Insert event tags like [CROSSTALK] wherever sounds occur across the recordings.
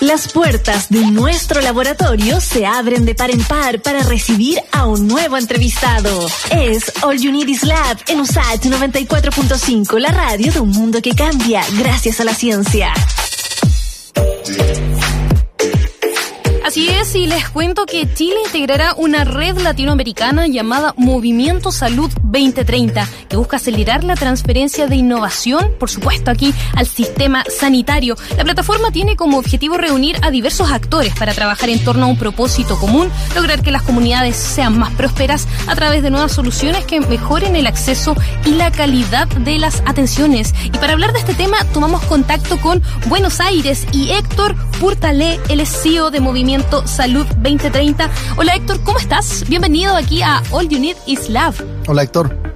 Las puertas de nuestro laboratorio se abren de par en par para recibir a un nuevo entrevistado. Es All You Need Is Lab en USAT 94.5, la radio de un mundo que cambia gracias a la ciencia. Así es, y les cuento que Chile integrará una red latinoamericana llamada Movimiento Salud 2030, que busca acelerar la transferencia de innovación, por supuesto, aquí al sistema sanitario. La plataforma tiene como objetivo reunir a diversos actores para trabajar en torno a un propósito común, lograr que las comunidades sean más prósperas a través de nuevas soluciones que mejoren el acceso y la calidad de las atenciones. Y para hablar de este tema, tomamos contacto con Buenos Aires y Héctor Purtalé, el CEO de Movimiento Salud 2030. Hola Héctor, ¿cómo estás? Bienvenido aquí a All You Need Is Love. Hola Héctor.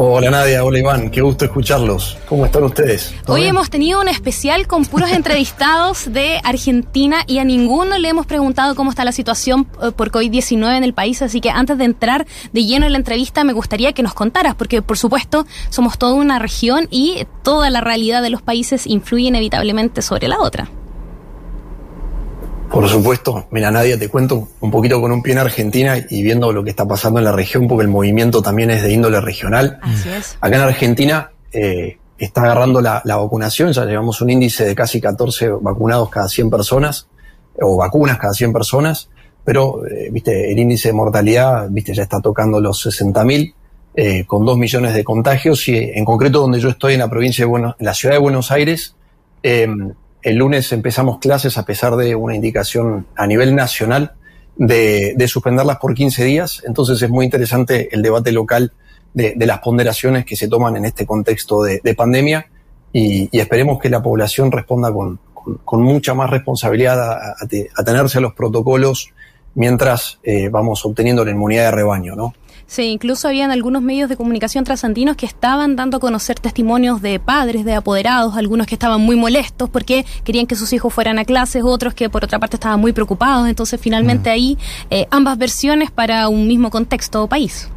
Hola Nadia, hola Iván, qué gusto escucharlos. ¿Cómo están ustedes? Hoy hemos tenido un especial con puros [LAUGHS] entrevistados de Argentina y a ninguno le hemos preguntado cómo está la situación eh, por COVID-19 en el país, así que antes de entrar de lleno en la entrevista me gustaría que nos contaras, porque por supuesto somos toda una región y toda la realidad de los países influye inevitablemente sobre la otra. Por supuesto, mira Nadia, te cuento un poquito con un pie en Argentina y viendo lo que está pasando en la región, porque el movimiento también es de índole regional. Así es. Acá en Argentina eh, está agarrando la, la, vacunación, ya llevamos un índice de casi 14 vacunados cada 100 personas, o vacunas cada 100 personas, pero, eh, viste, el índice de mortalidad, viste, ya está tocando los 60.000, eh, con 2 millones de contagios, y en concreto donde yo estoy en la provincia de Buenos, en la ciudad de Buenos Aires, eh, el lunes empezamos clases a pesar de una indicación a nivel nacional de, de suspenderlas por 15 días. Entonces es muy interesante el debate local de, las ponderaciones que se toman en este contexto de, de pandemia y, esperemos que la población responda con mucha más responsabilidad a, a, a, tenerse a los protocolos mientras eh, vamos obteniendo la inmunidad de rebaño, ¿no? Sí, incluso habían algunos medios de comunicación trasantinos que estaban dando a conocer testimonios de padres, de apoderados, algunos que estaban muy molestos porque querían que sus hijos fueran a clases, otros que por otra parte estaban muy preocupados. Entonces, finalmente mm. ahí eh, ambas versiones para un mismo contexto o país.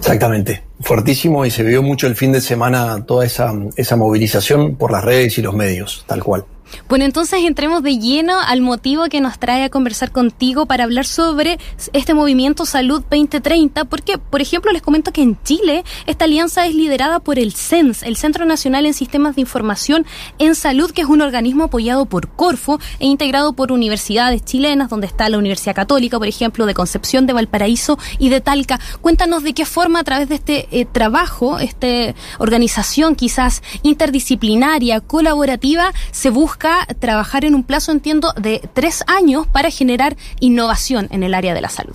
Exactamente, fuertísimo y se vio mucho el fin de semana toda esa, esa movilización por las redes y los medios, tal cual. Bueno, entonces entremos de lleno al motivo que nos trae a conversar contigo para hablar sobre este movimiento Salud 2030, porque, por ejemplo, les comento que en Chile esta alianza es liderada por el CENS, el Centro Nacional en Sistemas de Información en Salud, que es un organismo apoyado por Corfo e integrado por universidades chilenas, donde está la Universidad Católica, por ejemplo, de Concepción, de Valparaíso y de Talca. Cuéntanos de qué forma a través de este eh, trabajo, esta organización quizás interdisciplinaria, colaborativa, se busca trabajar en un plazo, entiendo, de tres años para generar innovación en el área de la salud.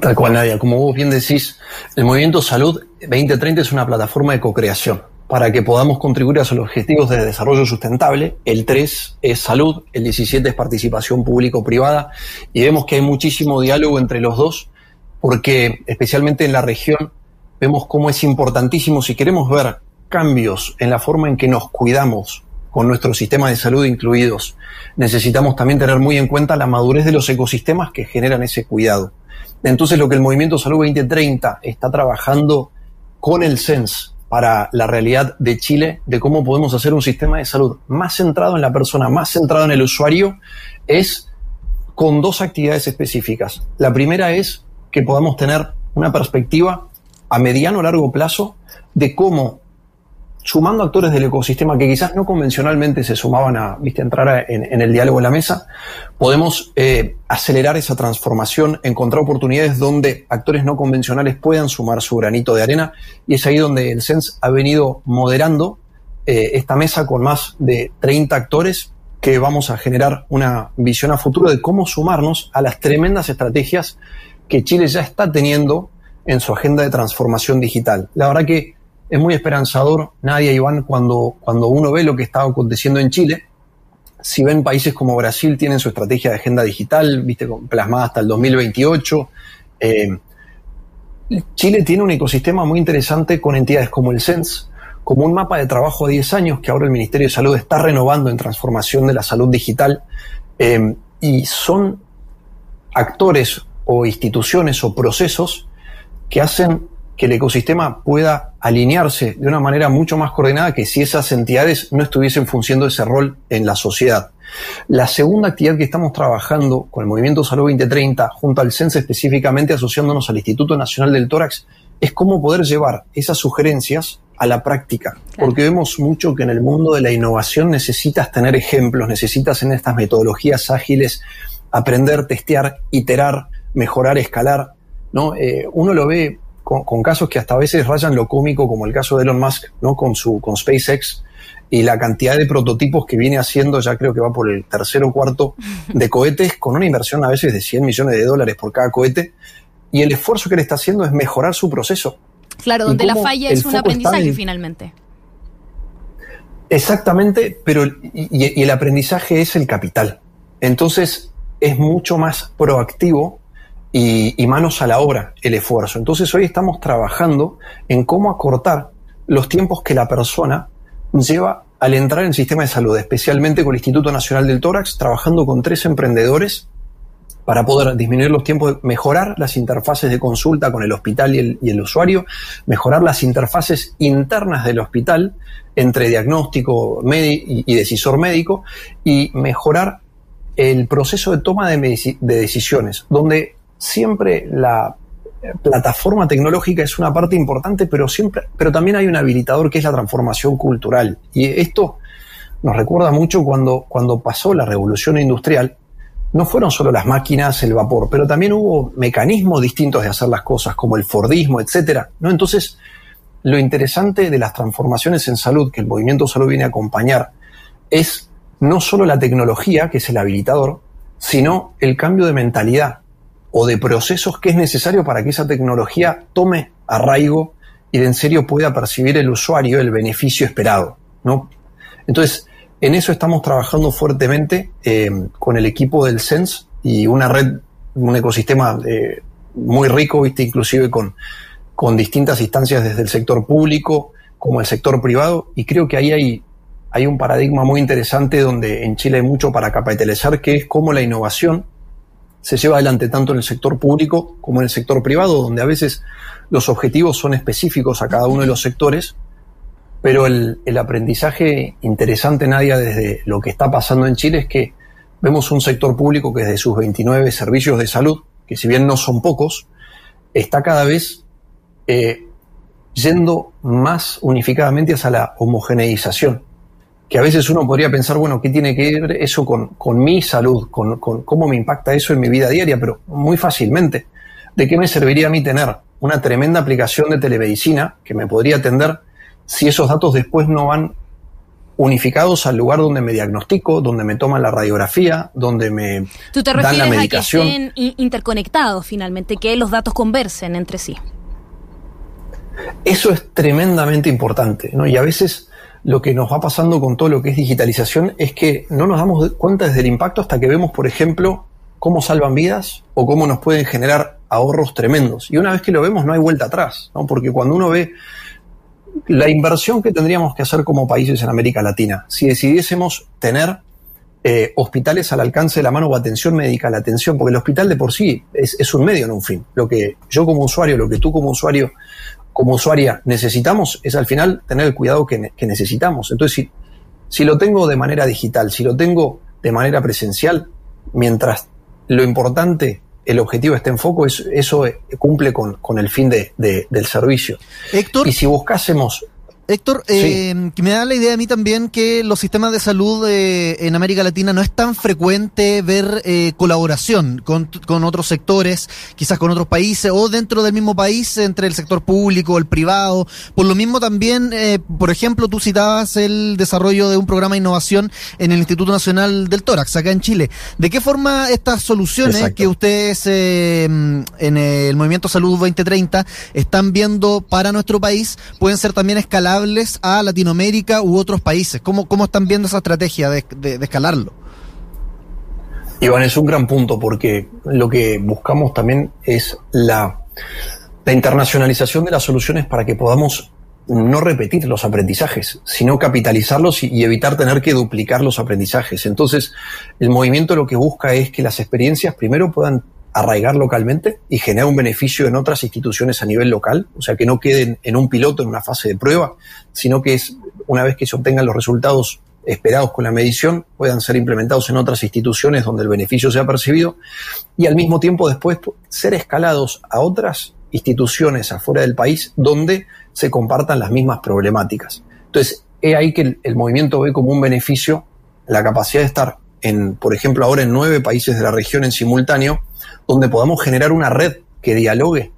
Tal cual, Nadia. Como vos bien decís, el Movimiento Salud 2030 es una plataforma de co-creación para que podamos contribuir a los objetivos de desarrollo sustentable. El 3 es salud, el 17 es participación público-privada y vemos que hay muchísimo diálogo entre los dos porque especialmente en la región vemos cómo es importantísimo si queremos ver cambios en la forma en que nos cuidamos con nuestro sistema de salud incluidos, necesitamos también tener muy en cuenta la madurez de los ecosistemas que generan ese cuidado. Entonces lo que el Movimiento Salud 2030 está trabajando con el SENS para la realidad de Chile, de cómo podemos hacer un sistema de salud más centrado en la persona, más centrado en el usuario, es con dos actividades específicas. La primera es que podamos tener una perspectiva a mediano o largo plazo de cómo sumando actores del ecosistema que quizás no convencionalmente se sumaban a, viste, entrar en, el diálogo en la mesa, podemos eh, acelerar esa transformación, encontrar oportunidades donde actores no convencionales puedan sumar su granito de arena y es ahí donde el SENS ha venido moderando eh, esta mesa con más de 30 actores que vamos a generar una visión a futuro de cómo sumarnos a las tremendas estrategias que Chile ya está teniendo en su agenda de transformación digital. La verdad que es muy esperanzador, Nadia Iván, cuando, cuando uno ve lo que está aconteciendo en Chile. Si ven países como Brasil tienen su estrategia de agenda digital, viste, plasmada hasta el 2028. Eh, Chile tiene un ecosistema muy interesante con entidades como el CENS, como un mapa de trabajo a 10 años que ahora el Ministerio de Salud está renovando en transformación de la salud digital. Eh, y son actores o instituciones o procesos que hacen que el ecosistema pueda alinearse de una manera mucho más coordinada que si esas entidades no estuviesen funcionando ese rol en la sociedad. La segunda actividad que estamos trabajando con el Movimiento Salud 2030, junto al CENSE específicamente asociándonos al Instituto Nacional del Tórax, es cómo poder llevar esas sugerencias a la práctica, porque vemos mucho que en el mundo de la innovación necesitas tener ejemplos, necesitas en estas metodologías ágiles aprender, testear, iterar, mejorar, escalar. ¿no? Eh, uno lo ve con, casos que hasta a veces rayan lo cómico, como el caso de Elon Musk, ¿no? Con su, con SpaceX y la cantidad de prototipos que viene haciendo, ya creo que va por el tercero o cuarto, de cohetes, con una inversión a veces de 100 millones de dólares por cada cohete, y el esfuerzo que le está haciendo es mejorar su proceso. Claro, donde la falla es un aprendizaje finalmente. Exactamente, pero y, el aprendizaje es el capital. Entonces es mucho más proactivo y, manos a la obra el esfuerzo. Entonces hoy estamos trabajando en cómo acortar los tiempos que la persona lleva al entrar en el sistema de salud, especialmente con el Instituto Nacional del Tórax, trabajando con tres emprendedores para poder disminuir los tiempos, mejorar las interfaces de consulta con el hospital y el, usuario, mejorar las interfaces internas del hospital entre diagnóstico y, y decisor médico y mejorar el proceso de toma de, de decisiones, donde siempre la plataforma tecnológica es una parte importante, pero siempre, pero también hay un habilitador que es la transformación cultural. Y esto nos recuerda mucho cuando, cuando pasó la revolución industrial. No fueron solo las máquinas, el vapor, pero también hubo mecanismos distintos de hacer las cosas, como el Fordismo, etcétera. ¿no? Entonces, lo interesante de las transformaciones en salud que el movimiento salud viene a acompañar es no solo la tecnología, que es el habilitador, sino el cambio de mentalidad o de procesos que es necesario para que esa tecnología tome arraigo y de en serio pueda percibir el usuario el beneficio esperado. ¿no? Entonces, en eso estamos trabajando fuertemente eh, con el equipo del Sense y una red, un ecosistema eh, muy rico, ¿viste? inclusive con, con distintas instancias desde el sector público como el sector privado, y creo que ahí hay, hay un paradigma muy interesante donde en Chile hay mucho para capitalizar, que es cómo la innovación se lleva adelante tanto en el sector público como en el sector privado, donde a veces los objetivos son específicos a cada uno de los sectores, pero el, aprendizaje interesante, Nadia, desde lo que está pasando en Chile es que vemos un sector público que desde sus 29 servicios de salud, que si bien no son pocos, está cada vez eh, yendo más unificadamente hacia la homogeneización que a veces uno podría pensar, bueno, ¿qué tiene que ver eso con, mi salud, con, cómo me impacta eso en mi vida diaria? Pero muy fácilmente, ¿de qué me serviría a mí tener una tremenda aplicación de telemedicina que me podría atender si esos datos después no van unificados al lugar donde me diagnostico, donde me toman la radiografía, donde me ¿Tú te dan la medicación. A que estén interconectados finalmente, que los datos conversen entre sí. Eso es tremendamente importante, ¿no? Y a veces lo que nos va pasando con todo lo que es digitalización es que no nos damos cuenta desde el impacto hasta que vemos, por ejemplo, cómo salvan vidas o cómo nos pueden generar ahorros tremendos. Y una vez que lo vemos no hay vuelta atrás, ¿no? porque cuando uno ve la inversión que tendríamos que hacer como países en América Latina, si decidiésemos tener eh, hospitales al alcance de la mano o atención médica, la atención, porque el hospital de por sí es, es un medio, no un fin. Lo que yo como usuario, lo que tú como usuario como usuaria necesitamos es al final tener el cuidado que, necesitamos. Entonces, si, si lo tengo de manera digital, si lo tengo de manera presencial, mientras lo importante, el objetivo esté en foco, eso cumple con, con el fin de, del servicio. Héctor. Y si buscásemos Héctor, eh, me da la idea a mí también que los sistemas de salud eh, en América Latina no es tan frecuente ver eh, colaboración con, con, otros sectores, quizás con otros países o dentro del mismo país entre el sector público, el privado. Por lo mismo también, por ejemplo, tú citabas el desarrollo de un programa de innovación en el Instituto Nacional del Tórax, acá en Chile. ¿De qué forma estas soluciones que ustedes en el Movimiento Salud 2030 están viendo para nuestro país pueden ser también escaladas? A Latinoamérica u otros países? ¿Cómo, cómo están viendo esa estrategia de, escalarlo? Iván, es un gran punto porque lo que buscamos también es la internacionalización de las soluciones para que podamos no repetir los aprendizajes, sino capitalizarlos y, evitar tener que duplicar los aprendizajes. Entonces, el movimiento lo que busca es que las experiencias primero puedan arraigar localmente y generar un beneficio en otras instituciones a nivel local, o sea, que no queden en un piloto en una fase de prueba, sino que es una vez que se obtengan los resultados esperados con la medición puedan ser implementados en otras instituciones donde el beneficio sea percibido y al mismo tiempo después ser escalados a otras instituciones afuera del país donde se compartan las mismas problemáticas. Entonces, es ahí que el, movimiento ve como un beneficio la capacidad de estar en, por ejemplo, ahora en nueve países de la región en simultáneo, donde podamos generar una red que dialogue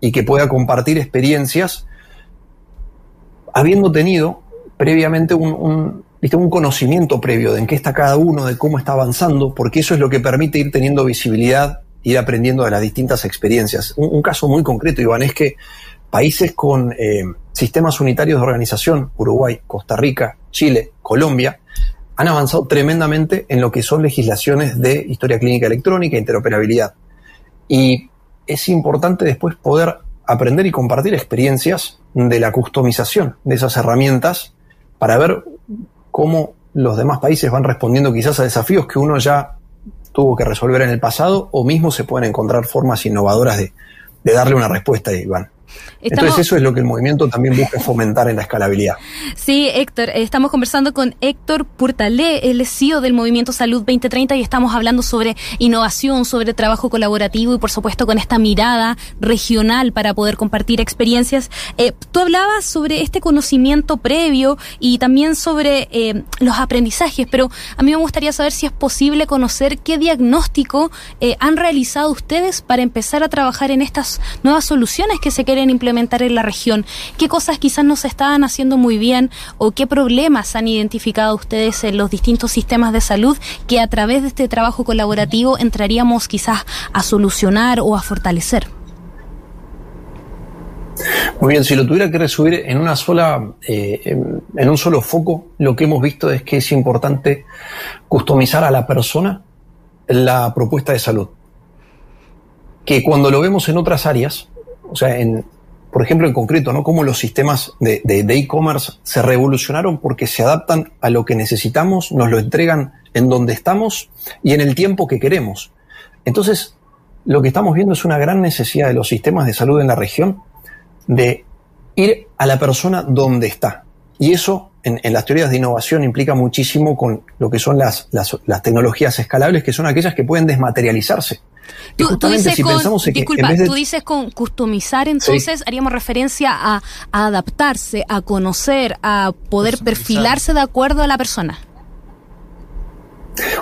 y que pueda compartir experiencias, habiendo tenido previamente un, ¿viste? un conocimiento previo de en qué está cada uno, de cómo está avanzando, porque eso es lo que permite ir teniendo visibilidad, ir aprendiendo de las distintas experiencias. Un, caso muy concreto, Iván, es que países con eh, sistemas unitarios de organización, Uruguay, Costa Rica, Chile, Colombia, han avanzado tremendamente en lo que son legislaciones de historia clínica electrónica e interoperabilidad. Y es importante después poder aprender y compartir experiencias de la customización de esas herramientas para ver cómo los demás países van respondiendo quizás a desafíos que uno ya tuvo que resolver en el pasado o mismo se pueden encontrar formas innovadoras de, de darle una respuesta, Iván. Entonces eso es lo que el movimiento también busca fomentar en la escalabilidad. [LAUGHS] Sí, Héctor, estamos conversando con Héctor Purtalé, el CEO del Movimiento Salud 2030 y estamos hablando sobre innovación, sobre trabajo colaborativo y por supuesto con esta mirada regional para poder compartir experiencias. Eh, tú hablabas sobre este conocimiento previo y también sobre eh, los aprendizajes, pero a mí me gustaría saber si es posible conocer qué diagnóstico eh, han realizado ustedes para empezar a trabajar en estas nuevas soluciones que se quieren implementar en la región? ¿Qué cosas quizás no se estaban haciendo muy bien o qué problemas han identificado ustedes en los distintos sistemas de salud que a través de este trabajo colaborativo entraríamos quizás a solucionar o a fortalecer? Muy bien, si lo tuviera que resumir en una sola, eh, en un solo foco, lo que hemos visto es que es importante customizar a la persona la propuesta de salud. Que cuando lo vemos en otras áreas, o sea, en, por ejemplo, en concreto, ¿no? Cómo los sistemas de e-commerce se revolucionaron porque se adaptan a lo que necesitamos, nos lo entregan en donde estamos y en el tiempo que queremos. Entonces, lo que estamos viendo es una gran necesidad de los sistemas de salud en la región de ir a la persona donde está. Y eso en, las teorías de innovación implica muchísimo con lo que son las, las, las tecnologías escalables, que son aquellas que pueden desmaterializarse. Tú, dices con, disculpa, tú dices con customizar, entonces haríamos referencia a, adaptarse, a conocer, a poder perfilarse de acuerdo a la persona.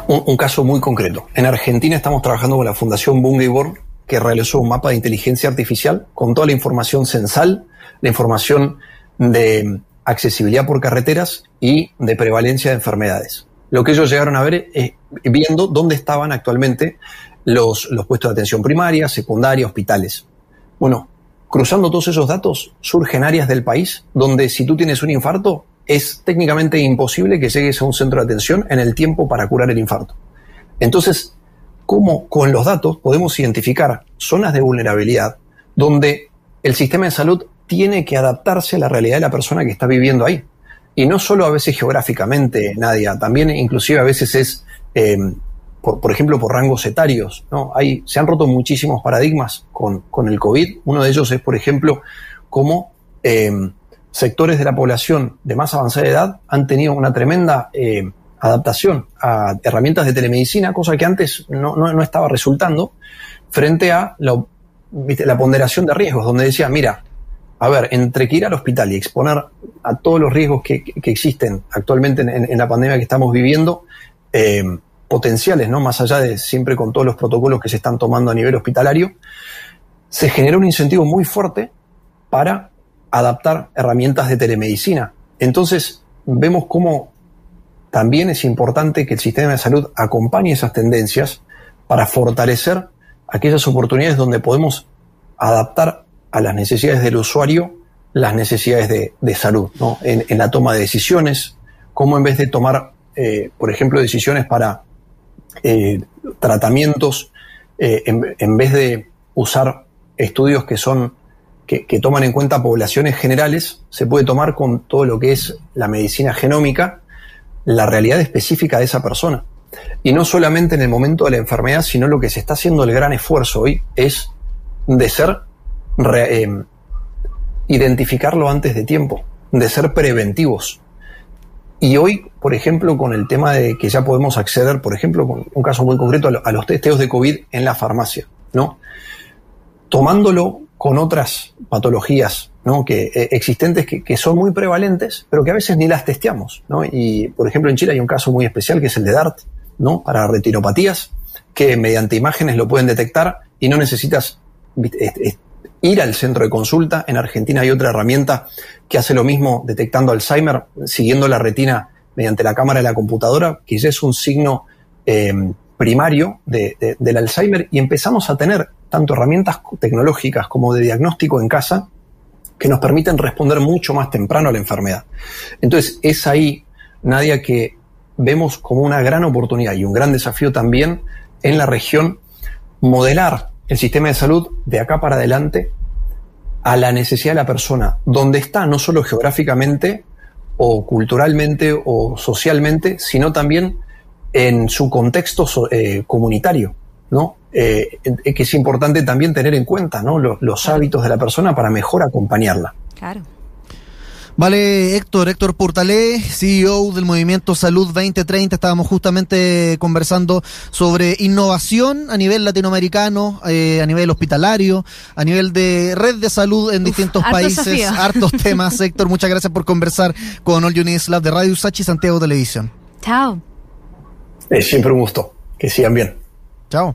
Un, caso muy concreto. En Argentina estamos trabajando con la Fundación Bungeborn, que realizó un mapa de inteligencia artificial con toda la información censal, la información de accesibilidad por carreteras y de prevalencia de enfermedades. Lo que ellos llegaron a ver es viendo dónde estaban actualmente los, los puestos de atención primaria, secundaria, hospitales. Bueno, cruzando todos esos datos, surgen áreas del país donde si tú tienes un infarto, es técnicamente imposible que llegues a un centro de atención en el tiempo para curar el infarto. Entonces, ¿cómo con los datos podemos identificar zonas de vulnerabilidad donde el sistema de salud tiene que adaptarse a la realidad de la persona que está viviendo ahí? Y no solo a veces geográficamente, Nadia, también inclusive a veces es eh, por, ejemplo, por rangos etarios. ¿no? Hay, se han roto muchísimos paradigmas con, con el COVID. Uno de ellos es, por ejemplo, cómo eh, sectores de la población de más avanzada edad han tenido una tremenda eh, adaptación a herramientas de telemedicina, cosa que antes no, no, estaba resultando, frente a la, la ponderación de riesgos, donde decía, mira, a ver, entre que ir al hospital y exponer a todos los riesgos que, que existen actualmente en, en, la pandemia que estamos viviendo, eh, potenciales, ¿no? Más allá de siempre con todos los protocolos que se están tomando a nivel hospitalario, se genera un incentivo muy fuerte para adaptar herramientas de telemedicina. Entonces, vemos cómo también es importante que el sistema de salud acompañe esas tendencias para fortalecer aquellas oportunidades donde podemos adaptar a las necesidades del usuario las necesidades de, salud, ¿no? En, la toma de decisiones, como en vez de tomar, eh, por ejemplo, decisiones para eh, tratamientos, eh, en, vez de usar estudios que son que, toman en cuenta poblaciones generales, se puede tomar con todo lo que es la medicina genómica la realidad específica de esa persona. Y no solamente en el momento de la enfermedad, sino lo que se está haciendo el gran esfuerzo hoy es de ser, eh, identificarlo antes de tiempo, de ser preventivos. Y hoy, por ejemplo, con el tema de que ya podemos acceder, por ejemplo, con un caso muy concreto, a los testeos de COVID en la farmacia, ¿no? Tomándolo con otras patologías ¿no? que, eh, existentes que, son muy prevalentes, pero que a veces ni las testeamos. ¿no? Y, por ejemplo, en Chile hay un caso muy especial que es el de DART, ¿no? para retinopatías, que mediante imágenes lo pueden detectar y no necesitas ir al centro de consulta. En Argentina hay otra herramienta que hace lo mismo detectando Alzheimer, siguiendo la retina mediante la cámara de la computadora, que ya es un signo eh, primario del Alzheimer, y empezamos a tener tanto herramientas tecnológicas como de diagnóstico en casa que nos permiten responder mucho más temprano a la enfermedad. Entonces, es ahí, Nadia, que vemos como una gran oportunidad y un gran desafío también en la región modelar el sistema de salud de acá para adelante a la necesidad de la persona, donde está, no solo geográficamente o culturalmente o socialmente, sino también en su contexto eh, comunitario, ¿no? Eh, que es importante también tener en cuenta, ¿no? Los, los hábitos de la persona para mejor acompañarla. Claro. Vale, Héctor, Héctor Portalé, CEO del Movimiento Salud 2030. Estábamos justamente conversando sobre innovación a nivel latinoamericano, eh, a nivel hospitalario, a nivel de red de salud en distintos países. [LAUGHS] Hartos temas. [LAUGHS] Héctor, muchas gracias por conversar con All Unis Lab de Radio Sachi Santiago Televisión. Chao. Es siempre un gusto. Que sigan bien. Chao.